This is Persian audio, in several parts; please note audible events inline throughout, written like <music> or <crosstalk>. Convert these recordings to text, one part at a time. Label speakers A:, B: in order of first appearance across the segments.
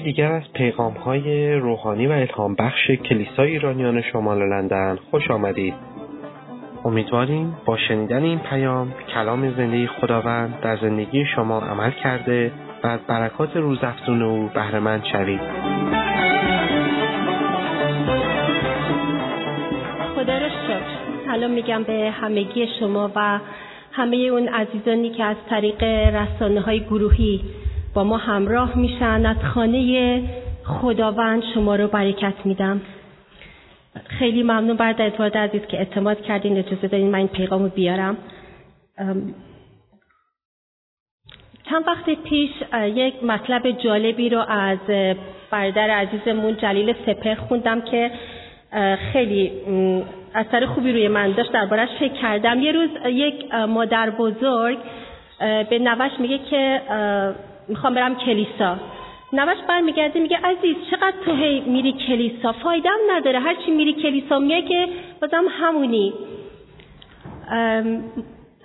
A: یکی دیگر از پیغام های روحانی و الهام بخش کلیسای ایرانیان شمال لندن خوش آمدید. امیدواریم با شنیدن این پیام کلام زندگی خداوند در زندگی شما عمل کرده و از برکات روزافزون او بهرهمند شوید.
B: خدا را شکر. سلام میگم به همگی شما و همه اون عزیزانی که از طریق رسانه های گروهی با ما همراه میشن. از خانه خداوند شما رو برکت میدم. خیلی ممنون بعد ادوارد عزیز که اعتماد کردین. اجازه دارین من این پیغام بیارم. چند وقت پیش یک مطلب جالبی رو از برادر عزیزمون جلیل سپه خوندم که خیلی اثر خوبی روی من داشت. دربارش فکر کردم. یه روز یک مادر بزرگ به نوش میگه که می‌خوام برم کلیسا. نوش برمیگرده میگه عزیز چقدر تو هی میری کلیسا؟ فایدم نداره. هرچی میری کلیسا میگه که بازم همونی.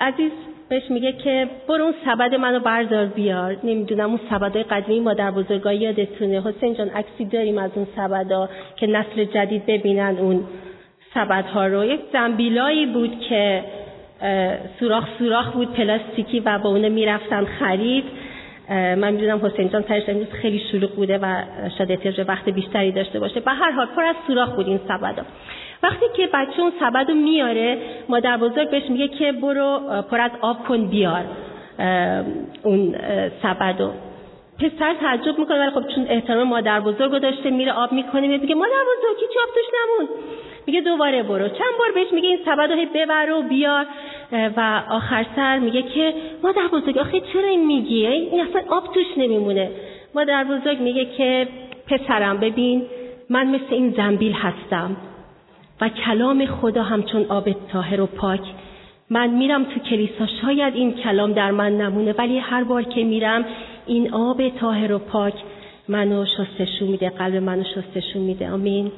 B: عزیز بهش میگه که برو اون سبد منو بردار بیار. نمی‌دونم اون سبدای قدیمی مادر بزرگایی یادتونه. حسین جان عکسی داریم از اون سبدا که نسل جدید ببینن اون سبدها رو. یک زنبیلایی بود که سوراخ سوراخ بود پلاستیکی و با اونه می‌رفتن خرید. من می‌دونم حسین جان سرش امروز خیلی شلوغ بوده و شاید احتیاج وقت بیشتری داشته باشه. به هر حال پر از سوراخ بود این سبدا وقتی که بچه اون سبد میاره مادر بزرگ بهش میگه که برو پر از آب کن بیار اون سبد پسر تعجب می‌کنه ولی خب چون احترام مادر بزرگ رو داشته میره آب می‌کنه میگه مادر بزرگ هیچ آب توش نمون میگه دوباره برو. چند بار بهش میگه این سبد رو ببر و بیار. و آخر سر میگه که مادر بزرگ آخه چرا این میگی؟ این اصلا آب توش نمیمونه. مادر بزرگ میگه که پسرم ببین من مثل این زنبیل هستم و کلام خدا همچون آب تاهر و پاک. من میرم تو کلیسا شاید این کلام در من نمونه ولی هر بار که میرم این آب تاهر و پاک منو شستشو میده قلب منو شستشو میده. آمین.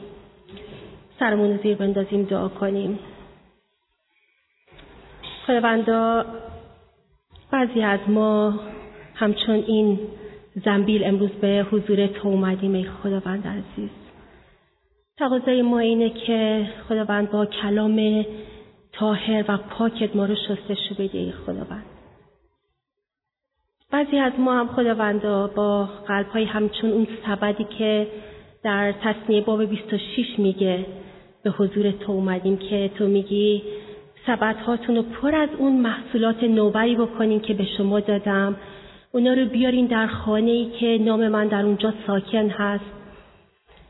B: سرمون زیر بندازیم دعا کنیم. خداوندا بعضی از ما همچون این زنبیل امروز به حضور تو اومدیم ای خداوند عزیز. تقاضای ما اینه که خداوند با کلام تاهر و پاکت ما رو شستشو بده ای خداوند. بعضی از ما هم خداوندا با قلب های همچون اون سبدی که در تصنیه باب 26 میگه به حضور تو اومدیم که تو میگی سبدهاتون رو پر از اون محصولات نوبری بکنین که به شما دادم. اونا رو بیارین در خانه ای که نام من در اونجا ساکن هست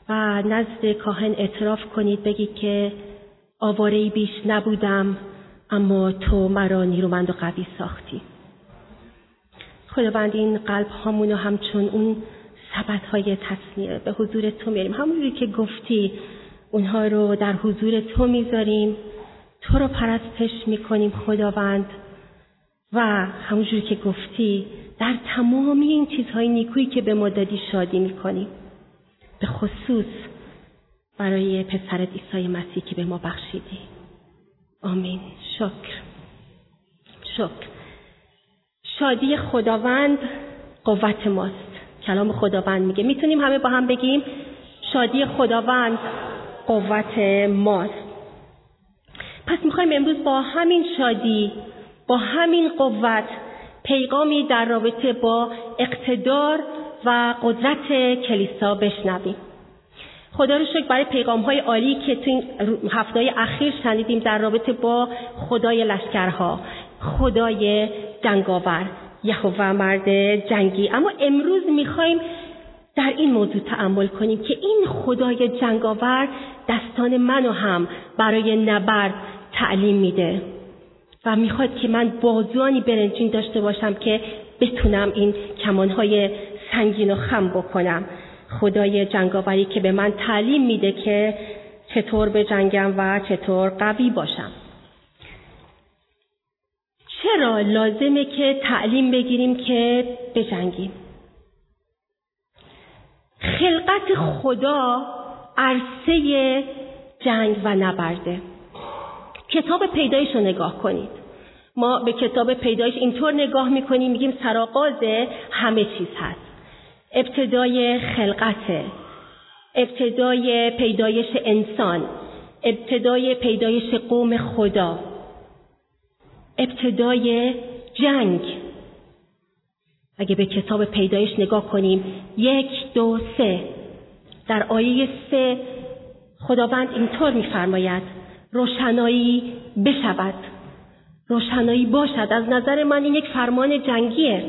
B: و نزد کاهن اعتراف کنید بگید که آواره بیش نبودم اما تو مرا نیرومند و قوی ساختی. خداوند این قلب هامونو همچون اون سبت های تصنیه به حضور تو میاریم. همونجوری که گفتی اونها رو در حضور تو می‌ذاریم تو رو پرستش می‌کنیم خداوند. و همونجوری که گفتی در تمامی این چیزهای نیکویی که به ما دادی شادی می‌کنیم به خصوص برای پسرت عیسی مسیح که به ما بخشیدی. آمین. شکر. شکر. شادی خداوند قوت ماست. کلام خداوند میگه. می‌تونیم همه با هم بگیم شادی خداوند قوت ماست. پس می‌خوایم امروز با همین شادی با همین قوت پیغامی در رابطه با اقتدار و قدرت کلیسا بشنویم. خدا رو شکر برای پیغام های عالی که تو این هفته اخیر شنیدیم در رابطه با خدای لشکرها. خدای جنگاور یهوه مرد جنگی. اما امروز می‌خوایم در این موضوع تعمل کنیم که این خدای جنگاور دستان منو هم برای نبرد تعلیم میده. و می‌خواد که من بازوانی برنجین داشته باشم که بتونم این کمانهای سنگین و خم بکنم. خدای جنگاوری که به من تعلیم میده که چطور به جنگم و چطور قوی باشم. چرا لازمه که تعلیم بگیریم که بجنگیم؟ خلقت خدا عرصه جنگ و نبرده. کتاب پیدایش رو نگاه کنید. ما به کتاب پیدایش اینطور نگاه می‌کنیم میگیم سرآغاز همه چیز هست. ابتدای خلقته ابتدای پیدایش انسان ابتدای پیدایش قوم خدا. ابتدای جنگ. اگه به کتاب پیدایش نگاه کنیم یک دو سه. در آیه سه خداوند اینطور میفرماید روشنایی بشود. روشنایی باشد. از نظر من این یک فرمان جنگیه.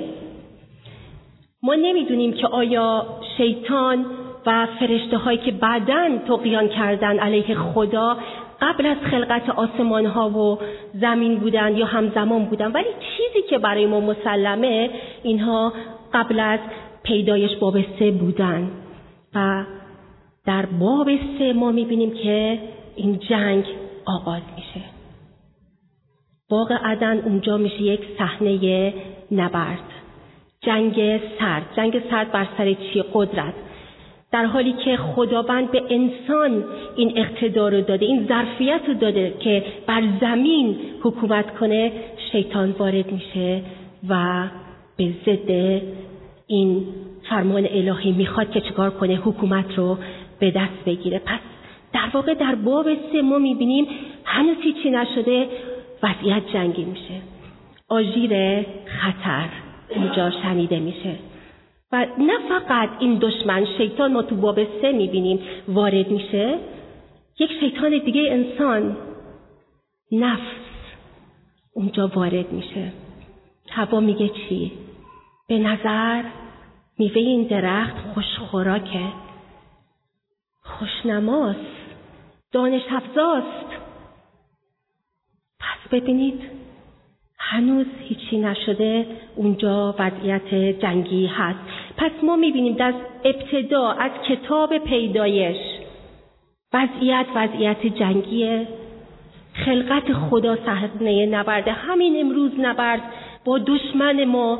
B: ما نمی‌دونیم که آیا شیطان و فرشته هایی که بعدا تقیان کردن علیه خدا قبل از خلقت آسمان ها و زمین بودن یا همزمان بودن ولی چیزی که برای ما مسلمه اینها قبل از پیدایش باب سه بودن. و در باب سه ما می‌بینیم که این جنگ آغاز میشه. باغ عدن اونجا میشه یک صحنه نبرد. جنگ سرد. جنگ سرد بر سر چی؟ قدرت. در حالی که خداوند به انسان این اقتدار رو داده این ظرفیت رو داده که بر زمین حکومت کنه شیطان وارد میشه و به ضد این فرمان الهی می‌خواد که چکار کنه حکومت رو به دست بگیره. پس در واقع در باب سه ما می‌بینیم هنوز هیچی نشده وضعیت جنگی میشه. آژیر خطر اینجا شنیده میشه. و نه فقط این دشمن شیطان ما تو باب سه می‌بینیم. وارد میشه یک شیطان دیگه انسان. نفس. اونجا وارد میشه. هوا میگه چی؟ به نظر میوه این درخت خوش خوراکه خوشنماست. دانش افزاست. پس ببینید هنوز هیچی نشده اونجا وضعیت جنگی هست. پس ما می‌بینیم در ابتدا از کتاب پیدایش وضعیت وضعیت جنگی خلقت خدا صحنه نبرده همین امروز نبرد. با دشمن ما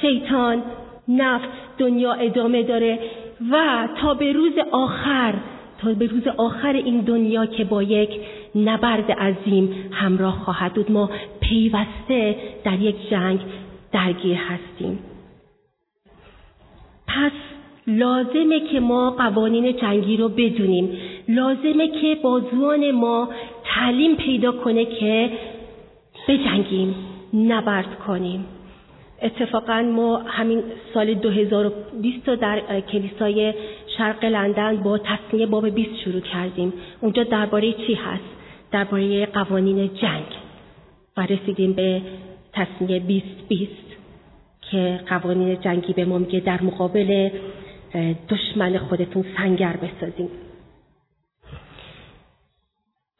B: شیطان نفس دنیا ادامه داره و تا به روز آخر تا به روز آخر این دنیا که با یک نبرد عظیم همراه خواهد بود. ما پیوسته در یک جنگ درگیر هستیم. پس لازمه که ما قوانین جنگی رو بدونیم. لازمه که بازوان ما تعلیم پیدا کنه که بجنگیم نبرد کنیم. اتفاقا ما همین سال 2020 رو در کلیسای شرق لندن با تصمیه باب 20 شروع کردیم. اونجا درباره چی هست؟ درباره قوانین جنگ و رسیدیم به تصمیه 2020 که قوانین جنگی به ما میگه در مقابل دشمن خودتون سنگر بسازیم.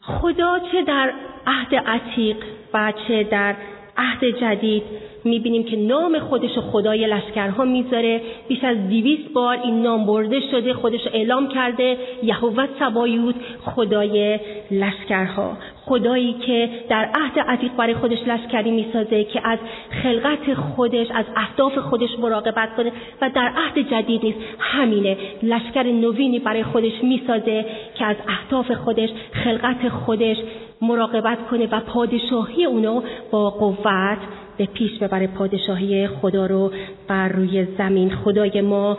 B: خدا چه در عهد عتیق و چه در عهد جدید می‌بینیم که نام خودش خدای لشکرها می‌ذاره. بیش از دیویست بار این نام برده شده خودش اعلام کرده. یهوه سبایوت خدای لشکرها. خدایی که در عهد عتیق برای خودش لشکری می‌سازه که از خلقت خودش از اهداف خودش مراقبت کنه و در عهد جدید نیست. همینه. لشکر نوینی برای خودش می‌سازه که از اهداف خودش خلقت خودش مراقبت کنه و پادشاهی اونو با قوت به پیش ببره پادشاهی خدا رو بر روی زمین. خدای ما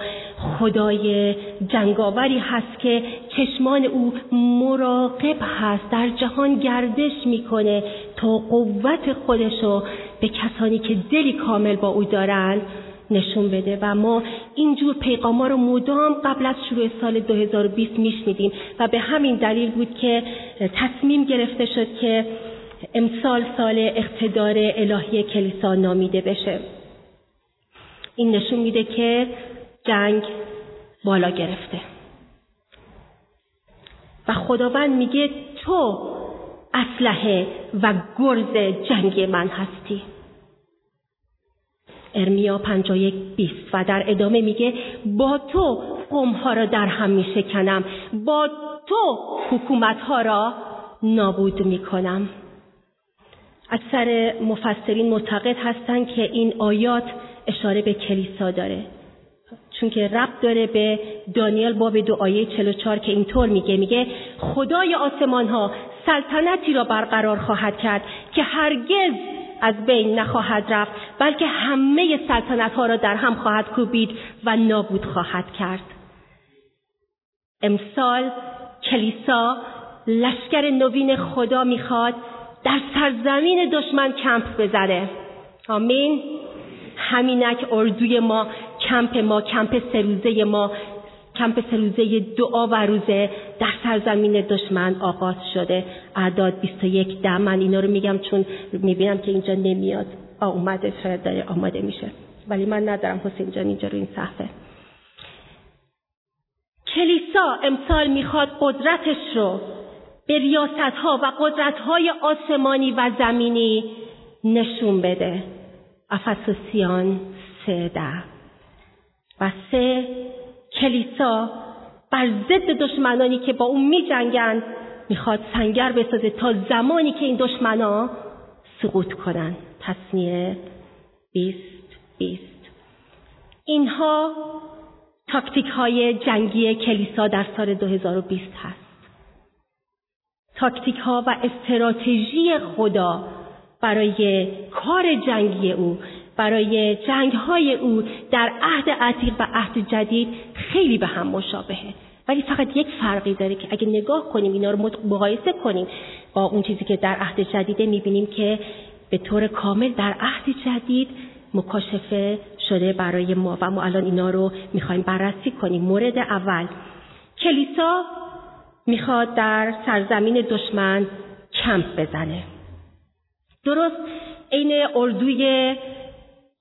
B: خدای جنگاوری هست که چشمان او مراقب هست در جهان گردش می‌کنه تا قوت خودش رو به کسانی که دلی کامل با او دارن نشون بده. و ما اینجور پیغاما رو مدام قبل از شروع سال 2020 میشنیدیم. و به همین دلیل بود که تصمیم گرفته شد که امسال سال اقتدار الهی کلیسا نامیده بشه. این نشون میده که جنگ بالا گرفته. و خداوند میگه تو اسلحه و گرز جنگ من هستی. ارمیا 51 20 و در ادامه میگه با تو قومها را در هم میشکنم با تو حکومتها را نابود می‌کنم. اکثر مفسرین معتقد هستند که این آیات اشاره به کلیسا داره. چون که ربط داره به دانیل باب دو آیه 44 که اینطور میگه. میگه خدای آسمان ها سلطنتی را برقرار خواهد کرد که هرگز از بین نخواهد رفت بلکه همه سلطنت ها را در هم خواهد کوبید و نابود خواهد کرد. امسال کلیسا لشکر نوین خدا می‌خواد در سرزمین دشمن کمپ بزنه آمین. همینک اردوی ما کمپ ما کمپ سروزه ما کمپ سروزه دعا و روزه در سرزمین دشمن آغاز شده. اعداد 21 ده. من اینا رو میگم چون می‌بینم که اینجا نمیاد. آ اومده شاید داره آماده میشه. ولی من ندارم. حسین جان اینجا رو این صفحه. کلیسا امسال می‌خواد قدرتش رو به ریاست ها و قدرت های آسمانی و زمینی نشون بده. افسوسیان سه ده و سه کلیسا بر ضد دشمنانی که با اون می جنگن می‌خواد سنگر بسازه تا زمانی که این دشمنا سقوط کنن. تصنیه بیست بیست. اینها تاکتیک های جنگی کلیسا در سال 2020 هست. تاکتیک ها و استراتژی خدا برای کار جنگی او برای جنگ های او در عهد عتیق و عهد جدید خیلی به هم مشابهه. ولی فقط یک فرقی داره که اگه نگاه کنیم اینا رو مقایسه کنیم با اون چیزی که در عهد جدیده می‌بینیم که به طور کامل در عهد جدید مکاشفه شده برای ما و ما الان اینا رو می‌خوایم بررسی کنیم. مورد اول کلیسا می‌خواد در سرزمین دشمن کمپ بزنه. درست عین اردوی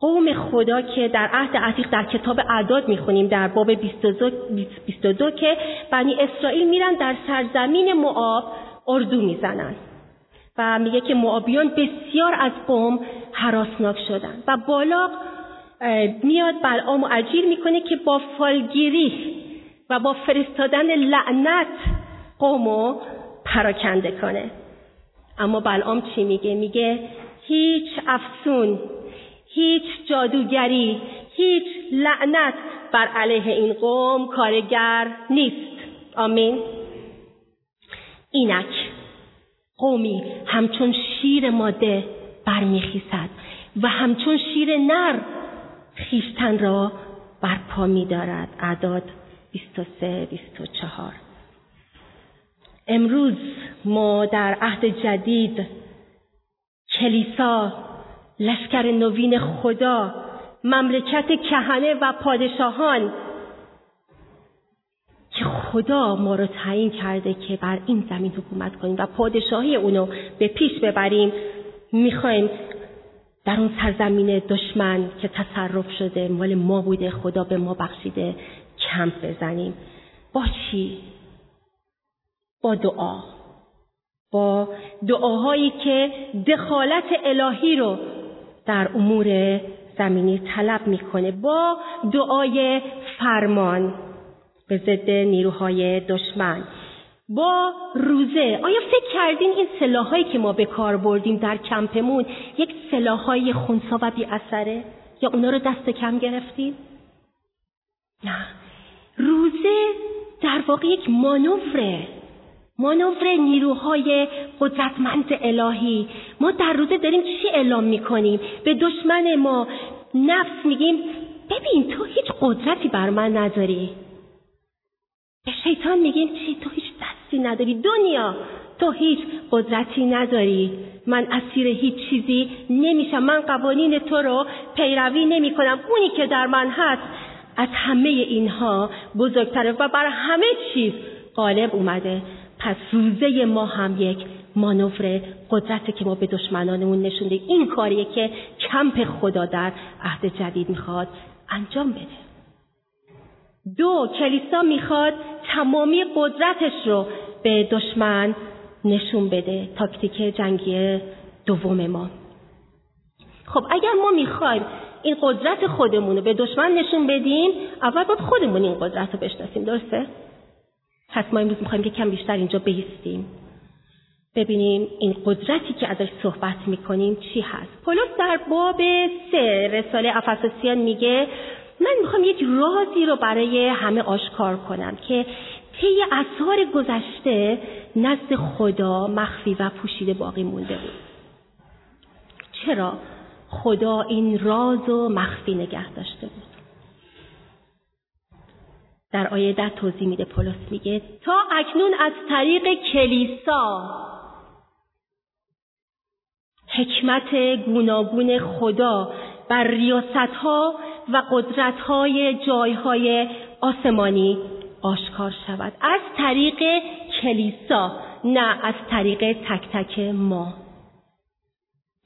B: قوم خدا که در عهد عتیق در کتاب اعداد می‌خونیم در باب 22, که بنی اسرائیل میرن در سرزمین معاب اردو می‌زنن و میگه که معابیان بسیار از قوم حراسناک شدن و بالا میاد بلعام و عجیر می‌کنه که با فالگیری و با فرستادن لعنت قومو پراکنده کنه. اما بلعام چی میگه؟ میگه هیچ افسون هیچ جادوگری هیچ لعنت بر علیه این قوم کارگر نیست. آمین. اینک قومی همچون شیر ماده برمیخیزد و همچون شیر نر خیشتن را برپا میدارد. اعداد 23 24 امروز ما در عهد جدید کلیسا لشکر نوین خدا مملکت کهنه و پادشاهان که خدا ما رو تعیین کرده که بر این زمین حکومت کنیم و پادشاهی اونو به پیش ببریم می‌خوایم در اون سرزمین دشمن که تصرف شده مال ما بوده خدا به ما بخشیده کمپ بزنیم با چی؟ با دعا. با دعاهایی که دخالت الهی رو در امور زمینی طلب می‌کنه. با دعای فرمان به ضد نیروهای دشمن. با روزه. آیا فکر کردین این سلاحایی که ما به کار بردیم در کمپمون یک سلاحهای خونسا و بی اثره یا اونا رو دست کم گرفتیم نه. روزه در واقع یک مانوره. مانور نیروهای قدرتمند الهی. ما در روزه داریم چی اعلام می‌کنیم؟ به دشمن ما نفس میگیم ببین تو هیچ قدرتی بر من نداری. به شیطان میگیم چی؟ تو هیچ دستی نداری. دنیا تو هیچ قدرتی نداری. من اسیر هیچ چیزی نمیشم. من قوانین تو رو پیروی نمی کنم اونی که در من هست از همه اینها بزرگتره و بر همه چیز غالب اومده. پس روزه ما هم یک مانور قدرت که ما به دشمنانمون نشونده این کاریه که کمپ خدا در عهد جدید می‌خواد انجام بده. دو کلیسا می‌خواد تمامی قدرتش رو به دشمن نشون بده. تاکتیک جنگی دوم ما. خب اگر ما می‌خوایم این قدرت خودمون رو به دشمن نشون بدیم اول باید خودمون این قدرت رو بشناسیم. درسته؟ پس ما امروز می‌خوایم که کم بیشتر اینجا بیستیم ببینیم این قدرتی که ازش صحبت می‌کنیم چی هست. پولس در باب سه رساله افساسیان میگه من می‌خوام یک رازی رو برای همه آشکار کنم که طی اثار گذشته نزد خدا مخفی و پوشیده باقی مونده بود. چرا؟ خدا این راز و مخفی نگه داشته بود. در آیه ده توضیح میده پولس میگه تا اکنون از طریق کلیسا حکمت گوناگون خدا بر ریاست ها و قدرت های جای های آسمانی آشکار شود. از طریق کلیسا نه از طریق تک تک ما.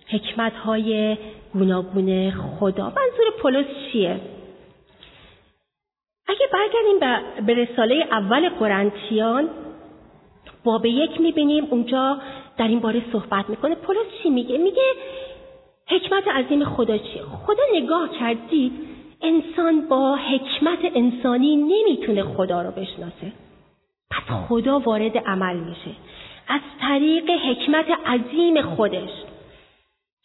B: حکمت های گوناگون خدا. منظور پولس چیه؟ اگه برگردیم به رساله اول قرنتیان باب یک می‌بینیم اونجا در این باره صحبت می‌کنه. پولس چی میگه؟ میگه حکمت عظیم خدا چیه؟ خدا نگاه کردید انسان با حکمت انسانی نمی‌تونه خدا رو بشناسه. پس خدا وارد عمل میشه. از طریق حکمت عظیم خودش.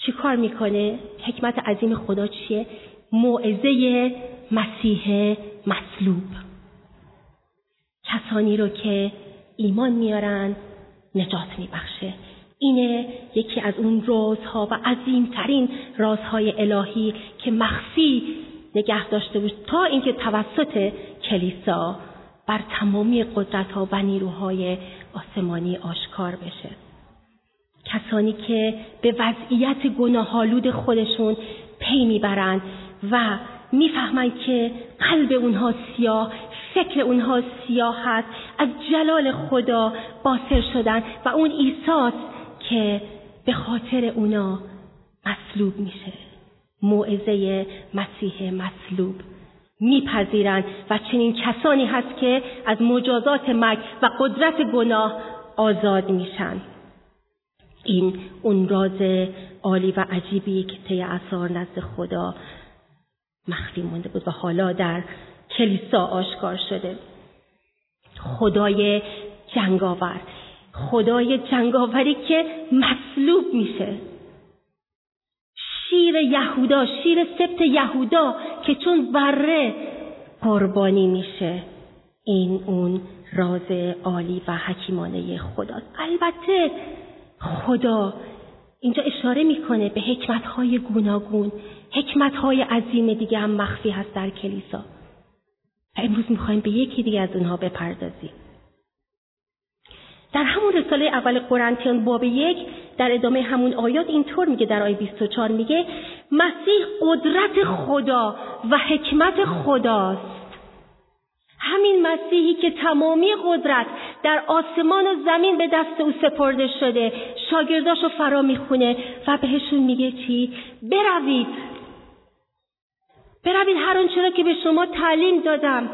B: چی کار می‌کنه؟ حکمت عظیم خدا چیه؟ موعظه مسیح مصلوب کسانی رو که ایمان میارن نجات میبخشه. اینه یکی از اون رازها و عظیمترین رازهای الهی که مخفی نگه داشته بود تا اینکه توسط کلیسا بر تمامی قدرت ها و نیروهای آسمانی آشکار بشه. کسانی که به وضعیت گناهالود خودشون پی می‌برند و می‌فهمند که قلب اونها سیاه فکر اونها سیاه هست از جلال خدا باصر شدن و اون ایساس که به خاطر اونا مصلوب میشه. موعظه مسیح مصلوب میپذیرند و چنین کسانی هست که از مجازات مرگ و قدرت گناه آزاد میشن. این اون راز عالی و عجیبی که طی اثار نزد خدا مخفی مونده بود و حالا در کلیسا آشکار شده. خدای جنگاور خدای جنگاوری که مصلوب میشه. شیر یهودا شیر سبت یهودا که چون بره قربانی میشه. این اون راز عالی و حکیمانه خداست. البته خدا اینجا اشاره می‌کنه به حکمت های گوناگون حکمت های عظیم دیگه هم مخفی هست در کلیسا. و امروز می‌خوایم به یکی دیگه از اونها بپردازیم. در همون رساله اول قرنتیان باب یک در ادامه همون آیات اینطور میگه در آیه 24 میگه مسیح قدرت خدا و حکمت خداست. همین مسیحی که تمامی قدرت در آسمان و زمین به دست او سپرده شده شاگرداشو فرا می‌خونه و بهشون میگه چی؟ بروید. بروید هر آنچه که به شما تعلیم دادم.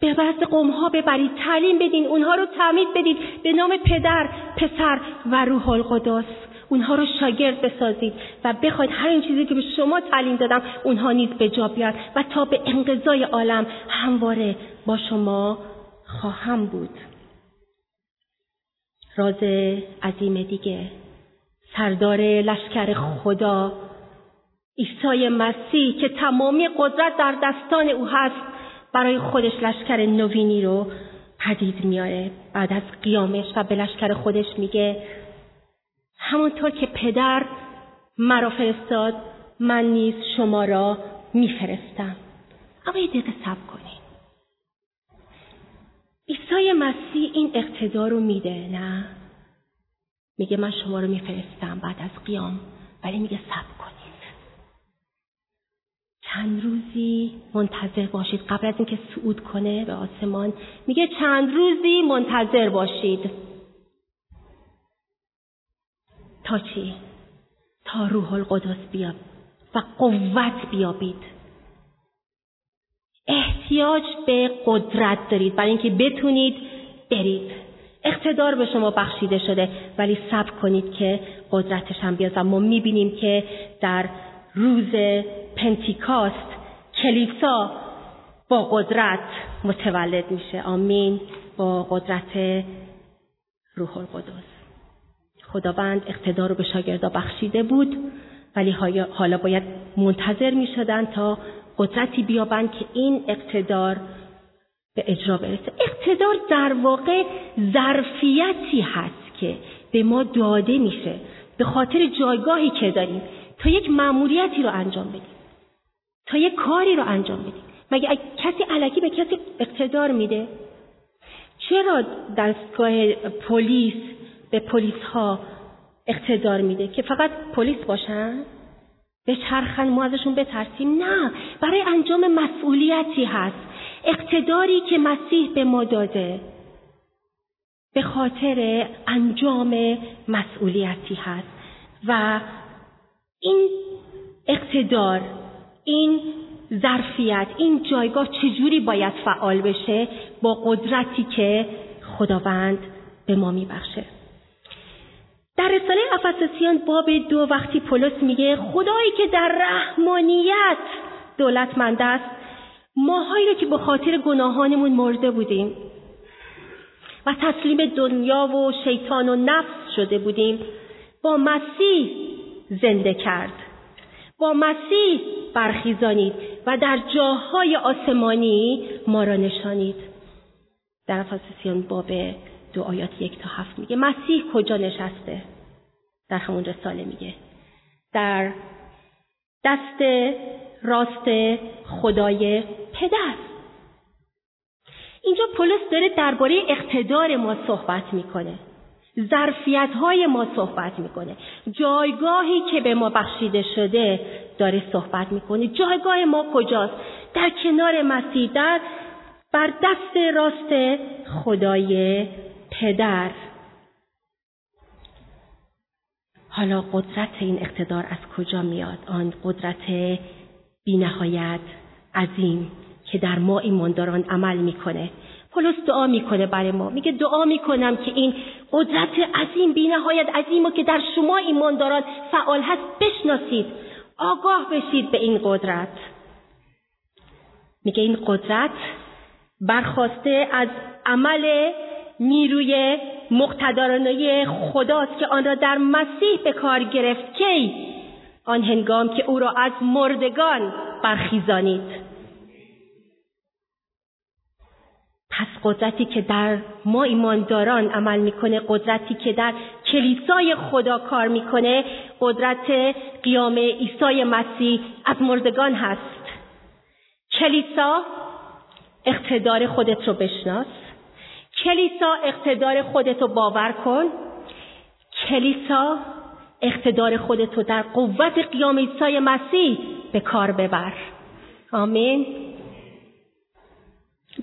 B: به بعض قوم ها ببرید تعلیم بدین اونها رو تعمید بدید به نام پدر پسر و روح القدس. اونها رو شاگرد بسازید و بخواید هر این چیزی که به شما تعلیم دادم اونها نیز به جا بیاد و تا به انقضای عالم همواره با شما خواهم بود. راز عظیم دیگه. سردار لشکر خدا عیسی مسیح که تمامی قدرت در دستان او هست برای خودش لشکر نوینی رو پدید میاره. بعد از قیامش و به لشکر خودش میگه همونطور که پدر مرا فرستاد من نیز شما را میفرستم. اما یه دقیقه سب کنید. عیسی مسیح این اقتدار رو میده نه؟ میگه من شما رو میفرستم بعد از قیام ولی میگه سب کنید. چند روزی منتظر باشید. قبل از اینکه صعود کنه به آسمان میگه چند روزی منتظر باشید. تا چی؟ تا روح القدس بیاد و قوت بیابید. احتیاج به قدرت دارید. برای اینکه بتونید برید. اقتدار به شما بخشیده شده ولی صبر کنید که قدرتش هم بیاد. و ما می‌بینیم که در روز پنتیکاست کلیسا با قدرت متولد میشه. آمین. با قدرت روح القدس. خداوند اقتدار رو به شاگردا بخشیده بود ولی حالا باید منتظر می شدن تا قدرتی بیابند که این اقتدار به اجرا برسه. اقتدار در واقع ظرفیتی هست که به ما داده میشه به خاطر جایگاهی که داریم. تا یک مأموریتی رو انجام بدیم. تا یک کاری رو انجام بدیم. مگه کسی علکی به کسی اقتدار میده؟ چرا دستگاه پلیس به پلیس ها اقتدار میده که فقط پلیس باشن؟ به چرخن ما ازشون بترسیم؟ نه. برای انجام مسئولیتی هست. اقتداری که مسیح به ما داده به خاطر انجام مسئولیتی هست. و این اقتدار این ظرفیت این جایگاه چجوری باید فعال بشه؟ با قدرتی که خداوند به ما میبخشه. در رساله افسسیان باب دو وقتی پولس میگه خدایی که در رحمانیت دولتمند است ماهایی رو که به خاطر گناهانمون مرده بودیم و تسلیم دنیا و شیطان و نفس شده بودیم با مسیح زنده کرد با مسیح برخیزانید و در جاهای آسمانی ما را نشانید. در افسسیان باب دو آیات یک تا هفت میگه. مسیح کجا نشسته؟ در همون رساله میگه. در دست راست خدای پدر. اینجا پولس داره درباره اقتدار ما صحبت می‌کنه. ظرفیت های ما صحبت می‌کنه. جایگاهی که به ما بخشیده شده داره صحبت می‌کنه. جایگاه ما کجاست؟ در کنار مسیح در بر دست راست خدای پدر. حالا قدرت این اقتدار از کجا میاد؟ آن قدرت بینهایت عظیم که در ما ایمانداران عمل می‌کنه. پولس دعا می‌کنه برای ما. میگه دعا می‌کنم که این قدرت عظیم بینهایت عظیم و که در شما ایمانداران فعال هست بشناسید. آگاه بشید به این قدرت. میگه این قدرت برخواسته از عمل نیروی مقتدرانه خداست که آن را در مسیح به کار گرفت. کی؟ آن هنگام که او را از مردگان برخیزانید. پس قدرتی که در ما ایمانداران عمل می‌کنه قدرتی که در کلیسای خدا کار می‌کنه قدرت قیام عیسی مسیح از مردگان هست. کلیسا اقتدار خودت رو بشناس. کلیسا اقتدار خودت رو باور کن. کلیسا اقتدار خودت رو در قوت قیام عیسی مسیح به کار ببر. آمین.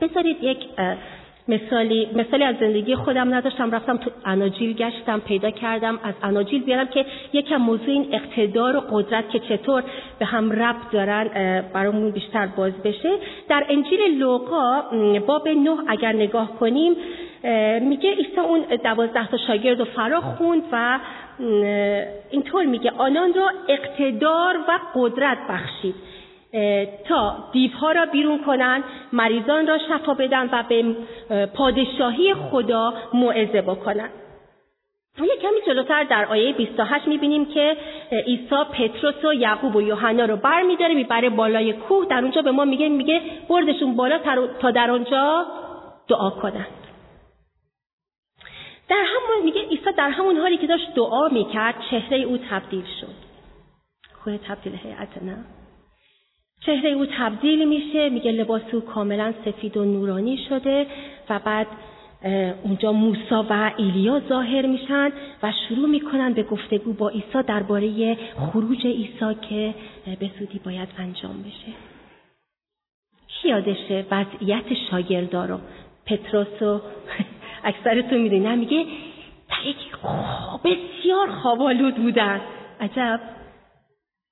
B: بذارید یک مثالی مثالی از زندگی خودم نداشتم رفتم تو اناجیل گشتم پیدا کردم. از اناجیل بیارم که یکم موضوع این اقتدار و قدرت که چطور به هم ربط دارن برامون بیشتر باز بشه. در انجیل لوقا باب نه اگر نگاه کنیم میگه عیسی اون دوازده تا شاگرد رو فرا خوند و اینطور میگه آنان را اقتدار و قدرت بخشید. تا دیوها را بیرون کنند مریضان را شفا بدن و به پادشاهی خدا موعظه بکنند. یه کمی جلوتر در آیه 28 می‌بینیم که عیسی پتروس و یعقوب و یوحنا رو بر میداره می‌بره بالای کوه. در اونجا به ما میگه میگه بردشون بالا تا در آنجا دعا کنند در همون میگه عیسی در همون حالی که داشت دعا می‌کرد چهره او تبدیل شد. کوه تبدیل هیئت نه؟ چهره او تبدیل میشه میگه لباس او کاملا سفید و نورانی شده و بعد اونجا موسا و ایلیا ظاهر میشن و شروع می‌کنن به گفتگو با عیسی درباره خروج عیسی که به زودی باید انجام بشه. کی یادشه وضعیت شاگردا رو پتروس و <laughs> اکثرتون می‌دونی میگه در یک بسیار خوابالود بودن. عجب.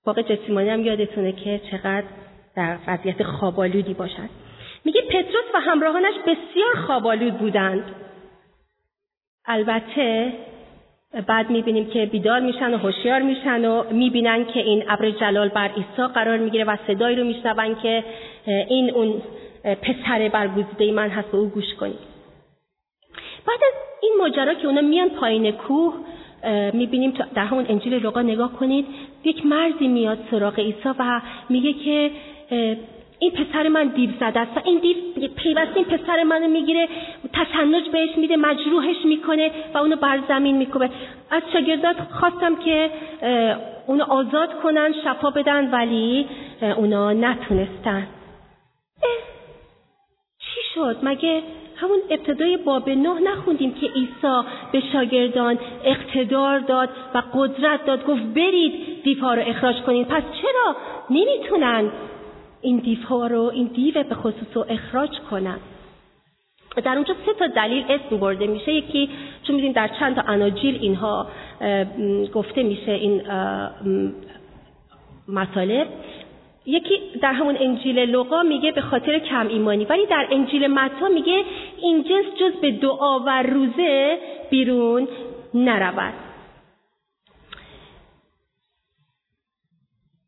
B: باقی جسیمانی هم یادتونه که چقدر در وضعیت خوابالودی باشد میگه پتروس و همراهانش بسیار خوابالود بودند. البته بعد می‌بینیم که بیدار میشن و هوشیار میشن و می‌بینن که این ابر جلال بر عیسی قرار می‌گیره و صدایی رو میشنون که این اون پسر برگزیده من هست به او گوش کنید. بعد از این ماجرا که اونا میان پایین کوه می‌بینیم در همون انجیل لوقا نگاه کنید یک مردی میاد سراغ عیسی و میگه که این پسر من دیو زده است و این دیو پیوسته این پسر منو می‌گیره تشنج بهش میده مجروحش می‌کنه و اونو بر زمین میکوبه. از شاگردات خواستم که اونو آزاد کنن شفا بدن ولی اونا نتونستن. چی شد؟ مگه همون ابتدای باب نه نخوندیم که عیسی به شاگردان اقتدار داد و قدرت داد. گفت برید دیوها رو اخراج کنین. پس چرا نمی‌تونن این دیوها رو این دیو به خصوص رو اخراج کنن؟ در اونجا سه تا دلیل اسم برده میشه. یکی چون می‌دونیم در چند تا اناجیل اینها گفته میشه این مطالب یکی در همون انجیل لوقا میگه به خاطر کم ایمانی ولی در انجیل متا میگه این جنس جز به دعا و روزه بیرون نرود.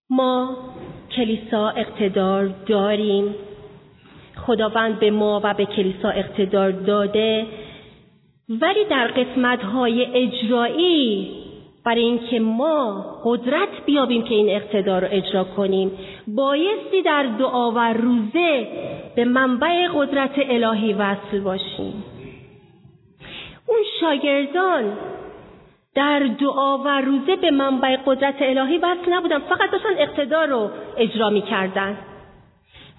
B: ما کلیسا اقتدار داریم. خداوند به ما و به کلیسا اقتدار داده ولی در قسمت های اجرایی برای اینکه ما قدرت بیابیم که این اقتدار رو اجرا کنیم بایستی در دعا و روزه به منبع قدرت الهی وصل باشیم. اون شاگردان در دعا و روزه به منبع قدرت الهی وصل نبودن فقط داشتن اقتدار رو اجرا می‌کردن.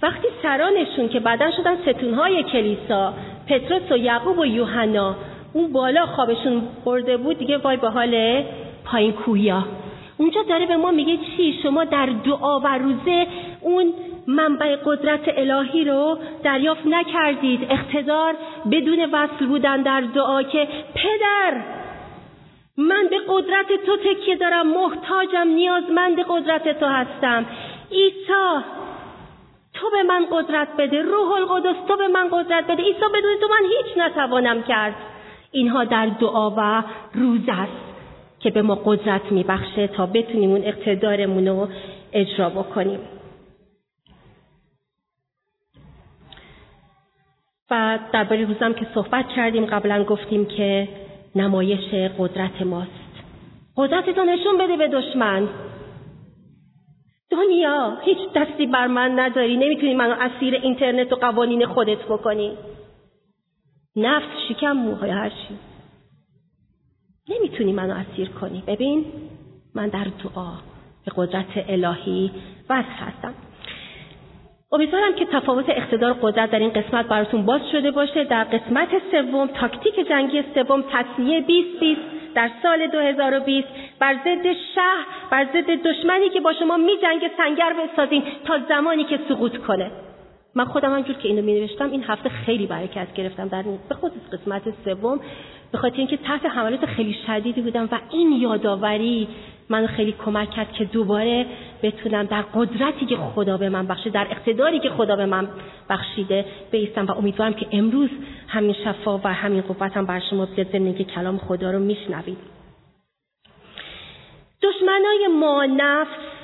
B: وقتی سرانشون که بعدا شدن ستونهای کلیسا پتروس و یعقوب و یوحنا اون بالا خوابشون برده بود دیگه وای به حال پایین کویا اونجا داره به ما میگه چی؟ شما در دعا و روزه اون منبع قدرت الهی رو دریافت نکردید. اقتدار بدون وصل بودن در دعا که پدر من به قدرت تو تکیه دارم. محتاجم نیازمند قدرت تو هستم. عیسی تو به من قدرت بده. روح القدس تو به من قدرت بده. عیسی بدون تو من هیچ نتوانم کرد. اینها در دعا و روز است. که به ما قدرت میبخشه تا بتونیم اون اقتدارمون رو اجرا بکنیم. و درباره روزم که صحبت کردیم قبلا گفتیم که نمایش قدرت ماست. قدرت نشون بده به دشمن. دنیا هیچ دستی بر من نداری. نمی‌تونی منو اسیر اینترنت و قوانین خودت بکنی. نفس شکم موهای هر چی. نمی‌تونی منو اسیر کنی. ببین من در دعا به قدرت الهی وصل هستم. امیدوارم که تفاوت اقتدار قدرت در این قسمت براتون باز شده باشه. در قسمت سوم تاکتیک جنگی سوم تصمیه 2020 در سال 2020 بر ضد شهر بر ضد دشمنی که با شما می جنگ سنگر بسازین تا زمانی که سقوط کنه. من خودم همجور که اینو می نوشتم این هفته خیلی برکت گرفتم. در به خصوص قسمت سوم به خاطر اینکه تحت حملات خیلی شدیدی بودم و این یادآوری منو خیلی کمک کرد که دوباره بتونم در قدرتی که خدا به من بخشیده در اقتداری که خدا به من بخشیده بیستم و امیدوارم که امروز همین شفا و همین قوتم بر شما بیاد زندگی کلام خدا رو میشنوید. دشمنای ما نفس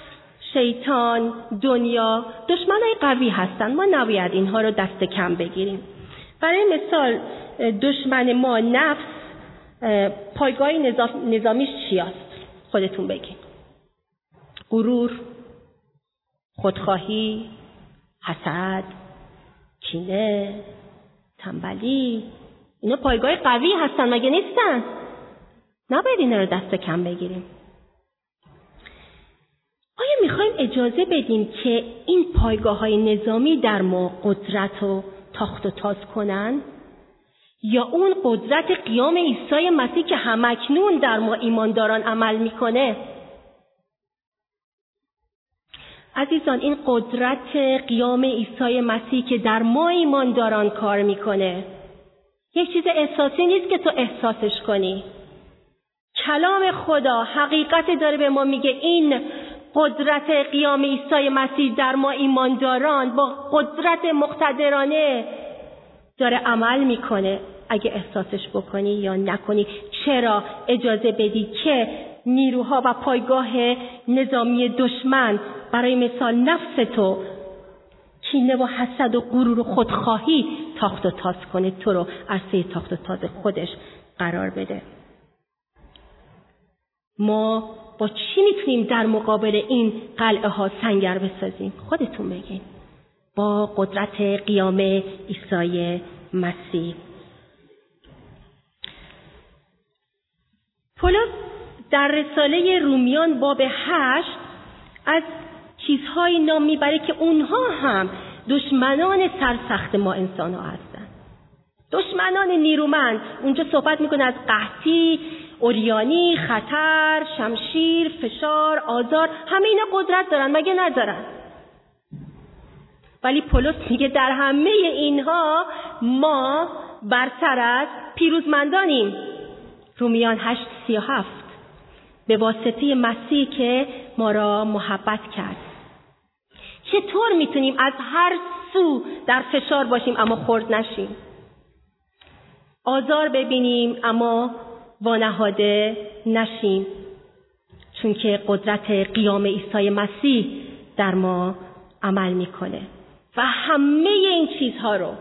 B: شیطان دنیا دشمنای قوی هستند. ما نباید اینها رو دست کم بگیریم. برای مثال دشمن ما نفس پایگاه نظامیش چی است؟ خودتون بگین. غرور خودخواهی حسد کینه تنبلی. اینا پایگاه قوی هستن مگه نیستن؟ نباید اینا رو دست کم بگیریم. اجازه بدیم که این پایگاه های نظامی در ما قدرت و تاخت و تاز کنن؟ یا اون قدرت قیام عیسی مسیح که همکنون در ما ایمانداران عمل می‌کنه عزیزان این قدرت قیام عیسی مسیح که در ما ایمانداران کار می‌کنه یک چیز احساسی نیست که تو احساسش کنی کلام خدا حقیقت داره به ما میگه این قدرت قیام عیسی مسیح در ما ایمانداران با قدرت مقتدرانه داره عمل می‌کنه. اگه احساسش بکنی یا نکنی چرا اجازه بدی که نیروها و پایگاه نظامی دشمن برای مثال نفس تو کینه و حسد و غرور و خودخواهی تاخت و تاز کنه تو رو عرصه تاخت و تاز خودش قرار بده. ما چی می‌تونیم در مقابل این قلعه ها سنگر بسازیم؟ خودتون بگین. با قدرت قیام عیسی مسیح. پولس در رساله رومیان باب هشت از چیزهایی نام می‌بره که اونها هم دشمنان سرسخت ما انسان ها هستن. دشمنان نیرومند. اونجا صحبت می‌کنه از قحطی اوریانی خطر شمشیر فشار آزار همه اینا قدرت دارن مگه ندارن؟ ولی پولس میگه در همه اینها ما برتر از پیروزمندانیم. رومیان هشت سی هفت. به واسطه مسیح که ما را محبت کرد. چطور می‌تونیم از هر سو در فشار باشیم اما خورد نشیم؟ آزار ببینیم اما وانهاده نشیم. چون که قدرت قیام عیسی مسیح در ما عمل می‌کنه. و همه این چیزها رو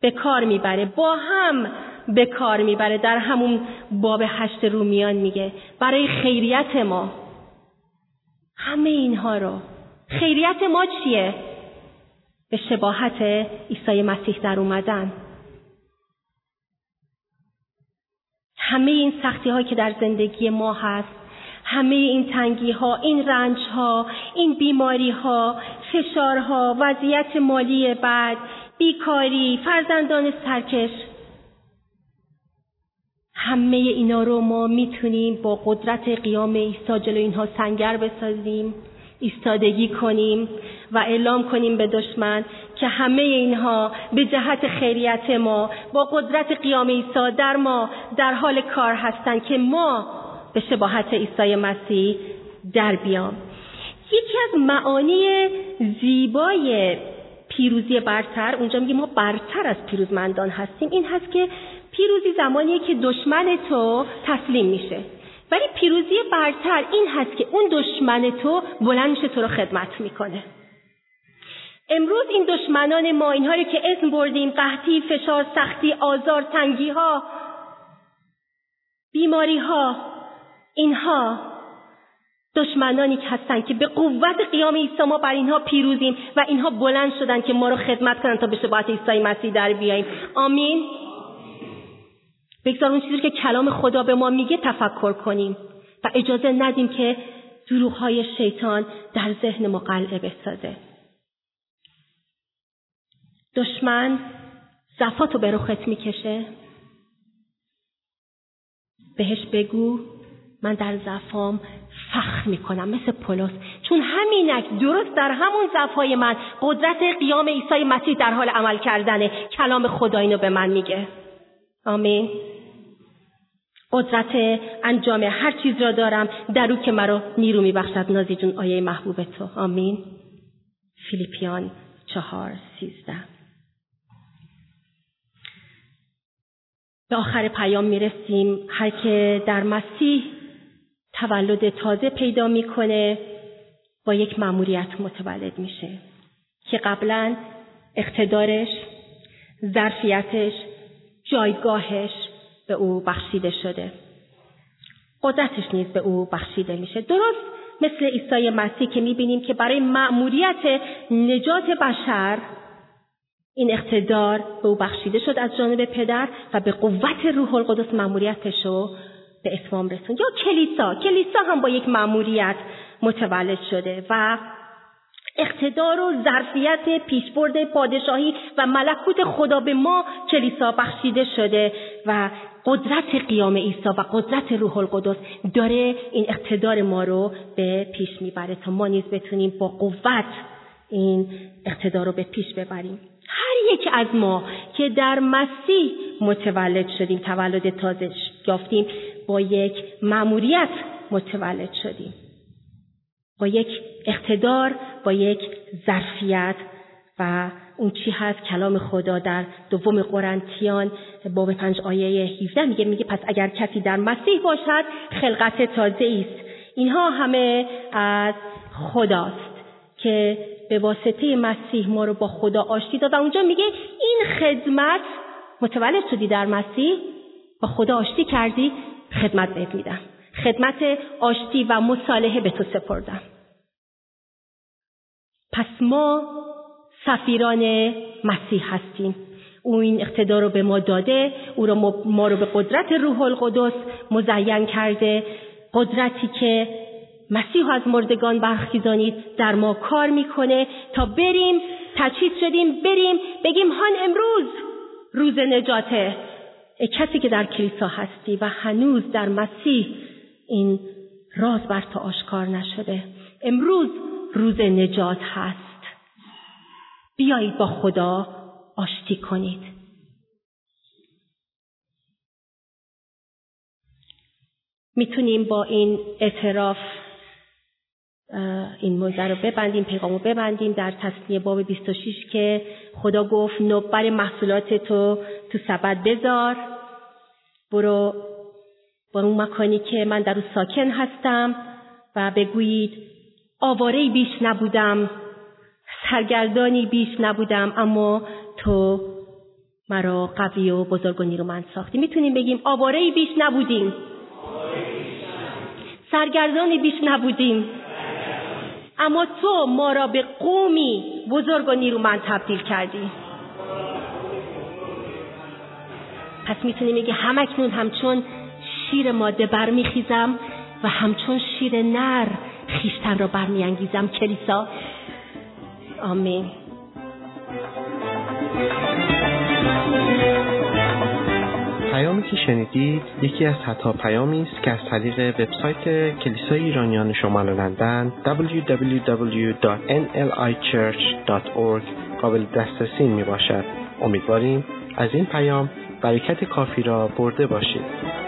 B: به کار می‌بره. با هم به کار می‌بره. در همون باب هشت رومیان میگه برای خیریت ما. همه اینها رو. خیریت ما چیه؟ به شباهت عیسی مسیح در اومدن. همه این سختی هایی که در زندگی ما هست همه این تنگی ها، این رنج ها، این بیماری ها، فشارها، وضعیت مالی بد، بیکاری، فرزندان سرکش همه اینا رو ما می‌تونیم با قدرت قیام عیسی جلو اینها سنگر بسازیم. ایستادگی کنیم و اعلام کنیم به دشمن که همه اینها به جهت خیریت ما با قدرت قیام عیسی در ما در حال کار هستند که ما به شباهت عیسی مسیح در بیام. یکی از معانی زیبای پیروزی برتر اونجا میگه ما برتر از پیروزمندان هستیم این هست که پیروزی زمانیه که دشمن تو تسلیم میشه. ولی پیروزی برتر این هست که اون دشمن تو بلند میشه تو رو خدمت می‌کنه. امروز این دشمنان ما اینها رو که اسم بردیم قحطی فشار سختی آزار تنگی ها بیماری ها اینها دشمنانی هستند که به قوت قیام عیسی ما بر اینها پیروزیم و اینها بلند شدن که ما رو خدمت کنن تا به شباهت عیسی مسیح در بیاییم. آمین. بگذار اون چیزی که کلام خدا به ما میگه تفکر کنیم و اجازه ندیم که دروغهای شیطان در ذهن ما قلعه بسازه. دشمن زفاتو به رخت می‌کشه. بهش بگو من در زفام فخر می‌کنم مثل پولس. چون همینک درست در همون زفای من قدرت قیام عیسی مسیح در حال عمل کردنه. کلام خدا اینو به من میگه. آمین. قدرت انجام هر چیز را دارم در او که مرا نیرو میبخشد نازی جون آیه محبوب تو. آمین. فیلیپیان چهار سیزده. به آخر پیام می‌رسیم. هر که در مسیح تولد تازه پیدا می‌کنه با یک مأموریت متولد میشه که قبلا اقتدارش ظرفیتش جایگاهش به او بخشیده شده. قدرتش نیز به او بخشیده میشه. درست مثل عیسی مسیح که می‌بینیم که برای مأموریت نجات بشر این اقتدار به او بخشیده شد از جانب پدر و به قوت روح القدس مأموریتش رو به اتمام رسوند. یا کلیسا. کلیسا هم با یک مأموریت متولد شده و اقتدار و ظرفیت پیشبرد پادشاهی و ملکوت خدا به ما کلیسا بخشیده شده و قدرت قیام عیسی و قدرت روح القدس داره این اقتدار ما رو به پیش می‌بره تا ما نیز بتونیم با قوت این اقتدار رو به پیش ببریم. هر یک از ما که در مسیح متولد شدیم تولد تازه یافتیم با یک مأموریت متولد شدیم. با یک اقتدار با یک ظرفیت و اون چی هست؟ کلام خدا در دوم قرنتیان باب پنج آیه 17 میگه میگه پس اگر کسی در مسیح باشد خلقت تازه است. اینها همه از خداست که به واسطه مسیح ما رو با خدا آشتی داد و اونجا میگه این خدمت متولد شدی در مسیح با خدا آشتی کردی خدمت بهت میدم. خدمت آشتی و مصالحه به تو سپردم. پس ما سفیران مسیح هستیم. او این اقتدار رو به ما داده او رو ما رو به قدرت روح القدس مزین کرده. قدرتی که مسیح از مردگان برخیزانید در ما کار می‌کنه تا بریم تجهیز شدیم بریم بگیم هان امروز روز نجاته. کسی که در کلیسا هستی و هنوز در مسیح این راز بر تو آشکار نشده. امروز روز نجات هست. بیایید با خدا آشتی کنید. می‌تونیم با این اعتراف این موزه رو ببندیم پیغام رو ببندیم در تصنیه باب 26 که خدا گفت نوبر محصولات تو تو سبد بذار. برو با اون مکانی که من در او ساکن هستم و بگویید آواره بیش نبودم سرگردانی بیش نبودم اما تو مرا قوی و بزرگ و نیرومند ساختی. می‌تونیم بگیم آواره بیش نبودیم. سرگردانی بیش نبودیم. اما تو ما را به قومی بزرگ و نیرومند تبدیل کردی. پس می‌تونیم بگی همکنون همچون شیر ماده برمیخیزم و همچون شیر نر خیشتن را برمیانگیزم کلیسا آمین
A: پیامی که شنیدید یکی از حتا پیامی است که از طریق وبسایت کلیسای ایرانیان شمال لندن www.nlichurch.org قابل دسترسی می باشد. امیدواریم از این پیام برکت کافی را برده باشید.